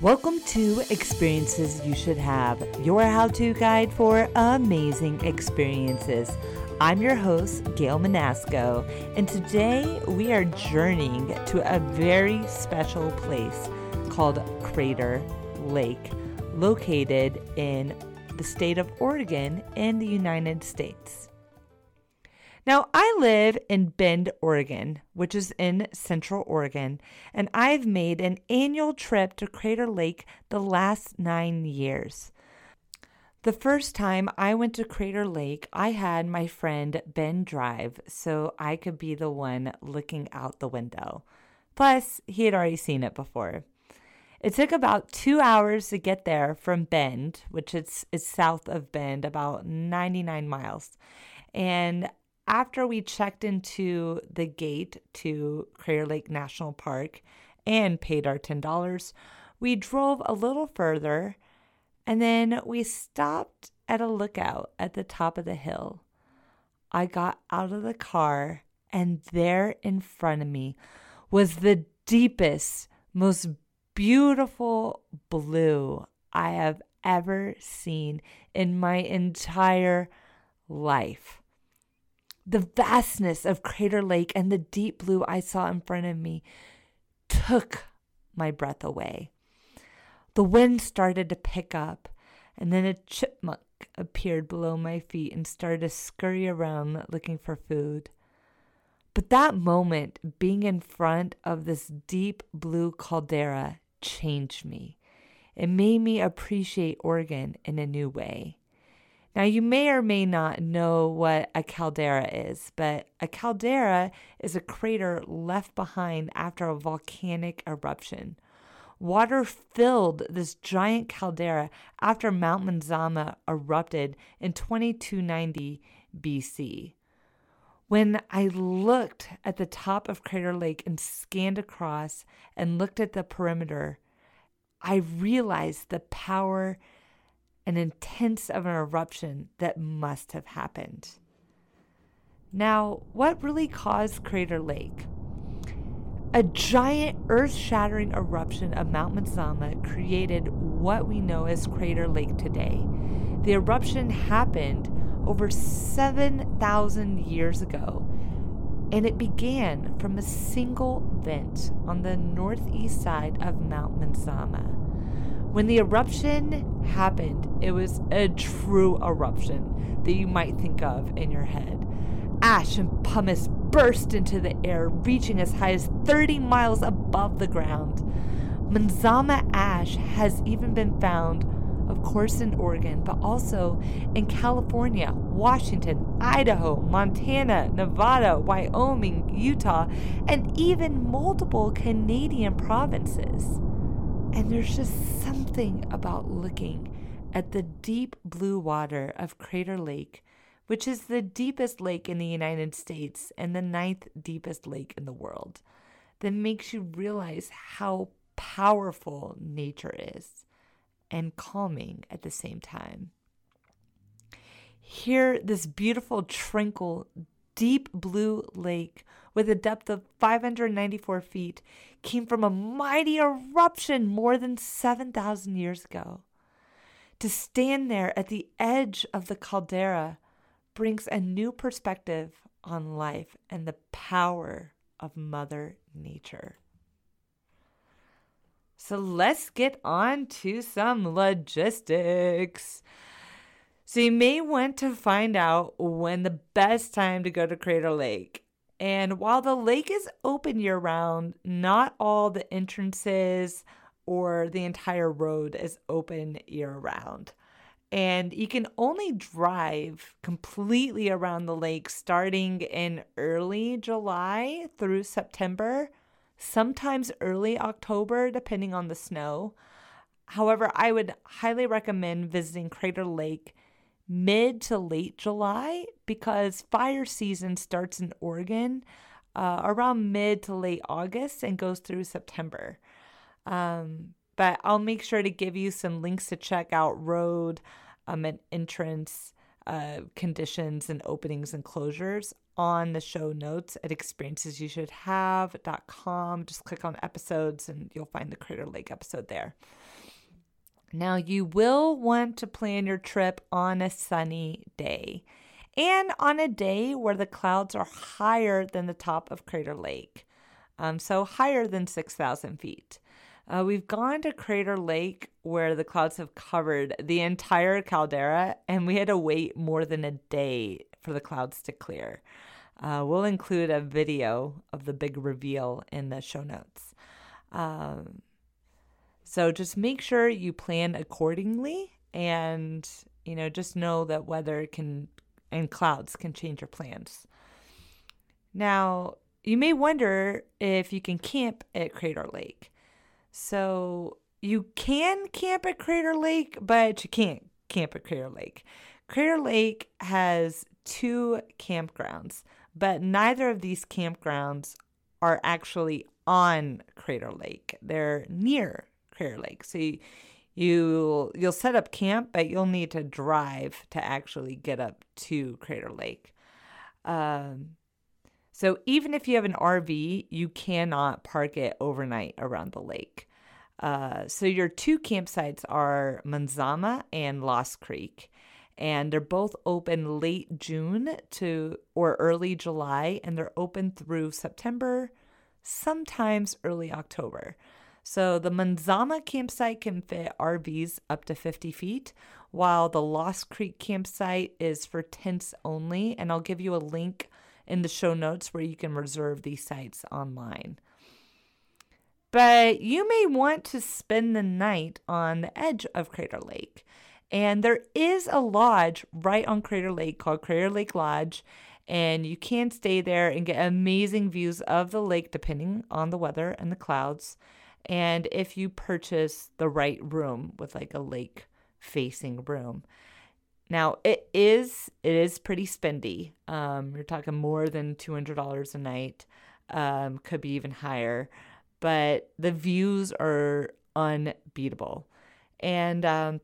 Welcome to Experiences You Should Have, your how to guide for amazing experiences. I'm your host, Gail Manasco, and today we are journeying to a very special place called Crater Lake, located in the state of Oregon in the United States. Now, I live in Bend, Oregon, which is in Central Oregon, and I've made an annual trip to Crater Lake the last nine years. The first time I went to Crater Lake, I had my friend Ben drive so I could be the one looking out the window. Plus, he had already seen it before. It took about two hours to get there from Bend, which is, is south of Bend, about 99 miles. And after we checked into the gate to Crater Lake National Park and paid our $10, we drove a little further and then we stopped at a lookout at the top of the hill. I got out of the car and there in front of me was the deepest, most beautiful blue I have ever seen in my entire life the vastness of Crater Lake and the deep blue I saw in front of me took my breath away. The wind started to pick up, and then a chipmunk appeared below my feet and started to scurry around looking for food. But that moment, being in front of this deep blue caldera, changed me. It made me appreciate Oregon in a new way. Now, you may or may not know what a caldera is, but a caldera is a crater left behind after a volcanic eruption. Water filled this giant caldera after Mount Mazama erupted in 2290 BC. When I looked at the top of Crater Lake and scanned across and looked at the perimeter, I realized the power and intense of an eruption that must have happened. Now, what really caused Crater Lake? A giant earth shattering eruption of Mount Mazama created what we know as Crater Lake today. The eruption happened over 7,000 years ago, and it began from a single vent on the northeast side of Mount Mazama. When the eruption happened, it was a true eruption that you might think of in your head. Ash and pumice burst into the air, reaching as high as 30 miles above the ground. Manzama ash has even been found, of course, in Oregon, but also in California, Washington, Idaho, Montana, Nevada, Wyoming, Utah, and even multiple Canadian provinces. And there's just something about looking at the deep blue water of Crater Lake, which is the deepest lake in the United States and the ninth deepest lake in the world, that makes you realize how powerful nature is and calming at the same time. Here, this beautiful, tranquil, deep blue lake with a depth of 594 feet came from a mighty eruption more than 7,000 years ago. To stand there at the edge of the caldera brings a new perspective on life and the power of Mother Nature. So let's get on to some logistics. So you may want to find out when the best time to go to Crater Lake. And while the lake is open year round, not all the entrances or the entire road is open year round. And you can only drive completely around the lake starting in early July through September, sometimes early October, depending on the snow. However, I would highly recommend visiting Crater Lake mid to late July because fire season starts in Oregon uh, around mid to late August and goes through September. Um, but I'll make sure to give you some links to check out road um, and entrance uh, conditions and openings and closures on the show notes at experiencesyoushouldhave.com. Just click on episodes and you'll find the Crater Lake episode there. Now, you will want to plan your trip on a sunny day and on a day where the clouds are higher than the top of Crater Lake, um, so higher than 6,000 feet. Uh, we've gone to Crater Lake where the clouds have covered the entire caldera, and we had to wait more than a day for the clouds to clear. Uh, we'll include a video of the big reveal in the show notes. Um, so just make sure you plan accordingly and, you know, just know that weather can and clouds can change your plans. Now, you may wonder if you can camp at Crater Lake. So, you can camp at Crater Lake, but you can't camp at Crater Lake. Crater Lake has two campgrounds, but neither of these campgrounds are actually on Crater Lake. They're near Crater Lake. So you, you you'll set up camp, but you'll need to drive to actually get up to Crater Lake. Um, so even if you have an RV, you cannot park it overnight around the lake. Uh, so your two campsites are Manzama and Lost Creek, and they're both open late June to or early July, and they're open through September, sometimes early October. So the Manzama campsite can fit RVs up to 50 feet, while the Lost Creek campsite is for tents only. And I'll give you a link in the show notes where you can reserve these sites online. But you may want to spend the night on the edge of Crater Lake. And there is a lodge right on Crater Lake called Crater Lake Lodge. And you can stay there and get amazing views of the lake depending on the weather and the clouds and if you purchase the right room with like a lake facing room. Now it is it is pretty spendy. Um, you're talking more than two hundred dollars a night, um, could be even higher, but the views are unbeatable, and um,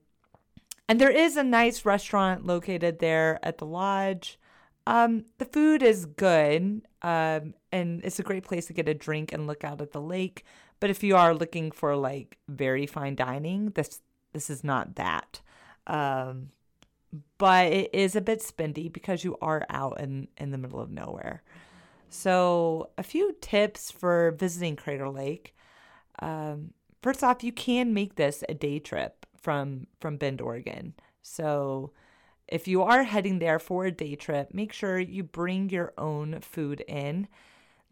and there is a nice restaurant located there at the lodge. Um, the food is good, um, and it's a great place to get a drink and look out at the lake. But if you are looking for like very fine dining, this this is not that. Um, but it is a bit spendy because you are out in in the middle of nowhere. So a few tips for visiting Crater Lake. Um, first off, you can make this a day trip from from Bend, Oregon. So if you are heading there for a day trip, make sure you bring your own food in.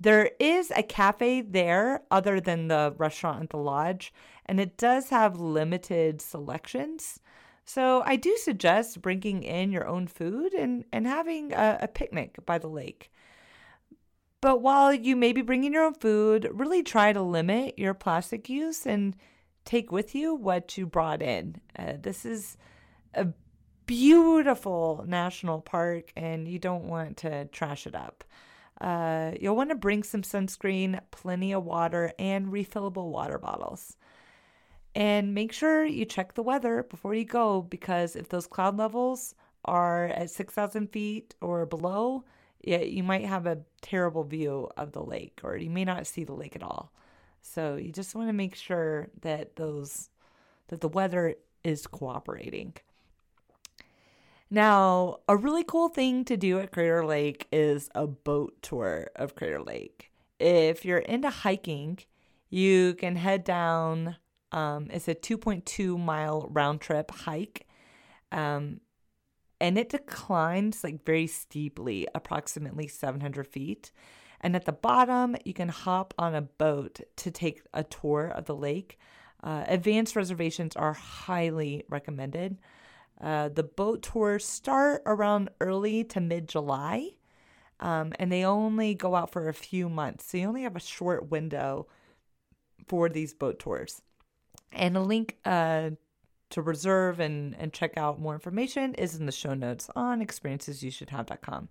There is a cafe there other than the restaurant at the lodge, and it does have limited selections. So I do suggest bringing in your own food and, and having a, a picnic by the lake. But while you may be bringing your own food, really try to limit your plastic use and take with you what you brought in. Uh, this is a beautiful national park, and you don't want to trash it up. Uh, you'll want to bring some sunscreen, plenty of water, and refillable water bottles. And make sure you check the weather before you go because if those cloud levels are at 6,000 feet or below, you might have a terrible view of the lake or you may not see the lake at all. So you just want to make sure that those that the weather is cooperating. Now, a really cool thing to do at Crater Lake is a boat tour of Crater Lake. If you're into hiking, you can head down. Um, it's a 2.2 mile round trip hike. Um, and it declines like very steeply, approximately 700 feet. And at the bottom, you can hop on a boat to take a tour of the lake. Uh, advanced reservations are highly recommended. Uh, the boat tours start around early to mid July, um, and they only go out for a few months. So you only have a short window for these boat tours. And a link uh, to reserve and, and check out more information is in the show notes on experiencesyoushouldhave.com.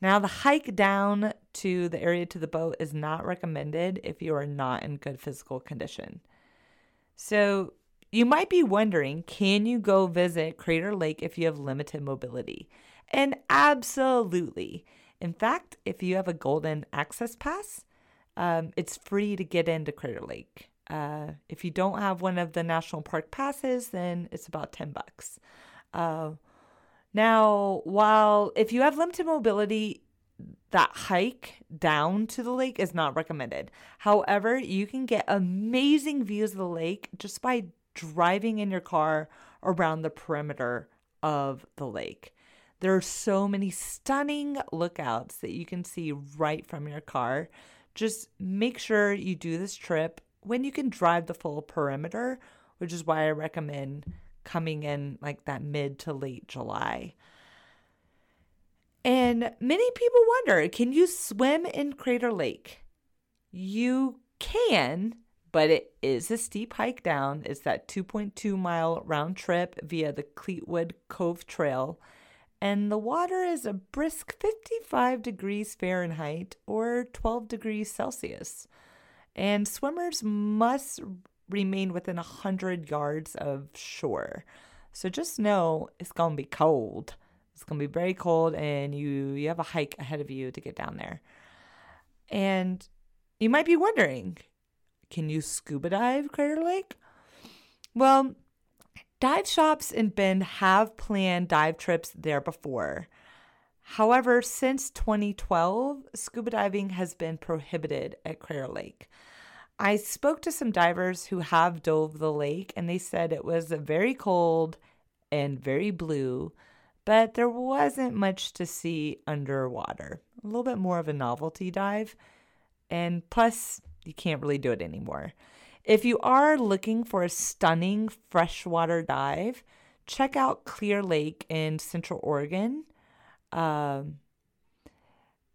Now, the hike down to the area to the boat is not recommended if you are not in good physical condition. So, you might be wondering can you go visit Crater Lake if you have limited mobility? And absolutely. In fact, if you have a golden access pass, um, it's free to get into Crater Lake. Uh, if you don't have one of the national park passes, then it's about 10 bucks. Uh, now, while if you have limited mobility, that hike down to the lake is not recommended. However, you can get amazing views of the lake just by driving in your car around the perimeter of the lake. There are so many stunning lookouts that you can see right from your car. Just make sure you do this trip when you can drive the full perimeter, which is why I recommend coming in like that mid to late July. And many people wonder can you swim in Crater Lake? You can, but it is a steep hike down. It's that 2.2 mile round trip via the Cleetwood Cove Trail. And the water is a brisk 55 degrees Fahrenheit or 12 degrees Celsius. And swimmers must remain within 100 yards of shore. So just know it's going to be cold. It's going to be very cold and you you have a hike ahead of you to get down there. And you might be wondering, can you scuba dive Crater Lake? Well, dive shops in Bend have planned dive trips there before. However, since 2012, scuba diving has been prohibited at Crater Lake. I spoke to some divers who have dove the lake, and they said it was very cold and very blue, but there wasn't much to see underwater. A little bit more of a novelty dive, and plus, you can't really do it anymore. If you are looking for a stunning freshwater dive, check out Clear Lake in Central Oregon. Um,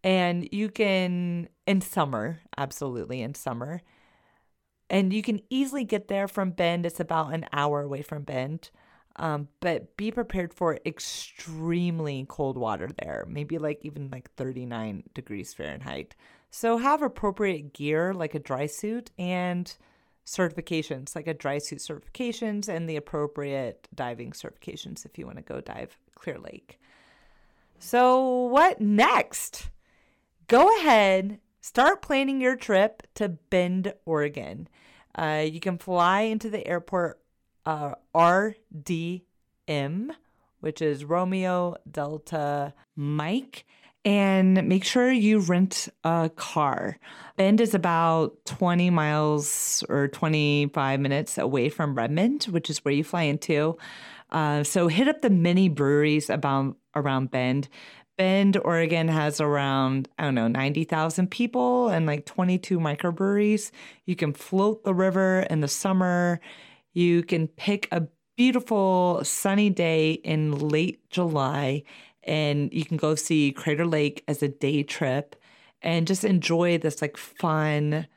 and you can, in summer, absolutely in summer. And you can easily get there from Bend. It's about an hour away from Bend. Um, but be prepared for extremely cold water there, maybe like even like 39 degrees Fahrenheit. So have appropriate gear like a dry suit and certifications like a dry suit certifications and the appropriate diving certifications if you want to go dive Clear Lake. So, what next? Go ahead, start planning your trip to Bend, Oregon. Uh, you can fly into the airport uh, RDM, which is Romeo Delta Mike, and make sure you rent a car. Bend is about 20 miles or 25 minutes away from Redmond, which is where you fly into. Uh, so hit up the mini breweries about around Bend. Bend, Oregon has around, I don't know, 90,000 people and like 22 microbreweries. You can float the river in the summer. You can pick a beautiful sunny day in late July and you can go see Crater Lake as a day trip and just enjoy this like fun,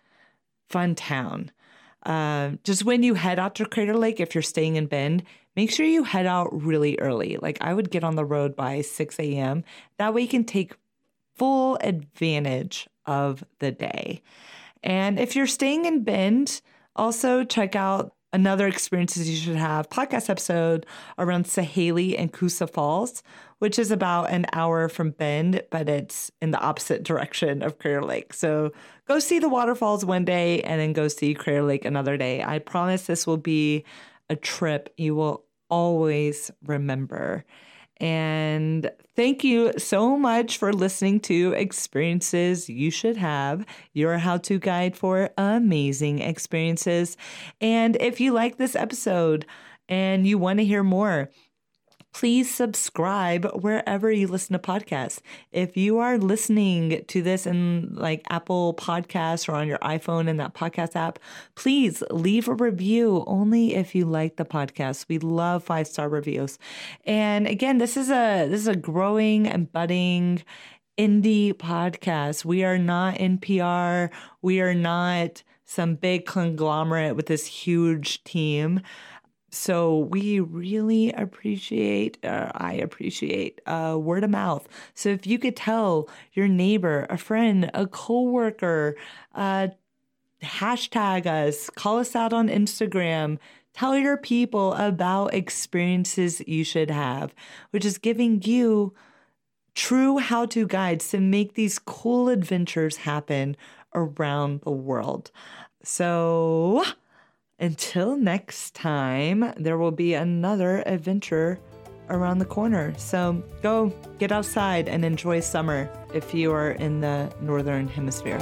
fun town. Uh, just when you head out to Crater Lake, if you're staying in Bend, make sure you head out really early. Like I would get on the road by 6 a.m. That way you can take full advantage of the day. And if you're staying in Bend, also check out another experiences you should have podcast episode around Sahalie and Koosah Falls, which is about an hour from Bend, but it's in the opposite direction of Crater Lake. So go see the waterfalls one day and then go see Crater Lake another day. I promise this will be a trip you will always remember. And thank you so much for listening to Experiences You Should Have, your how to guide for amazing experiences. And if you like this episode and you want to hear more, please subscribe wherever you listen to podcasts. If you are listening to this in like Apple Podcasts or on your iPhone in that podcast app, please leave a review only if you like the podcast. We love five star reviews. And again, this is a this is a growing and budding indie podcast. We are not NPR. We are not some big conglomerate with this huge team. So we really appreciate, uh, I appreciate uh, word of mouth. So if you could tell your neighbor, a friend, a coworker, uh, hashtag us, call us out on Instagram, Tell your people about experiences you should have, which is giving you true how to guides to make these cool adventures happen around the world. So, until next time, there will be another adventure around the corner. So, go get outside and enjoy summer if you are in the northern hemisphere.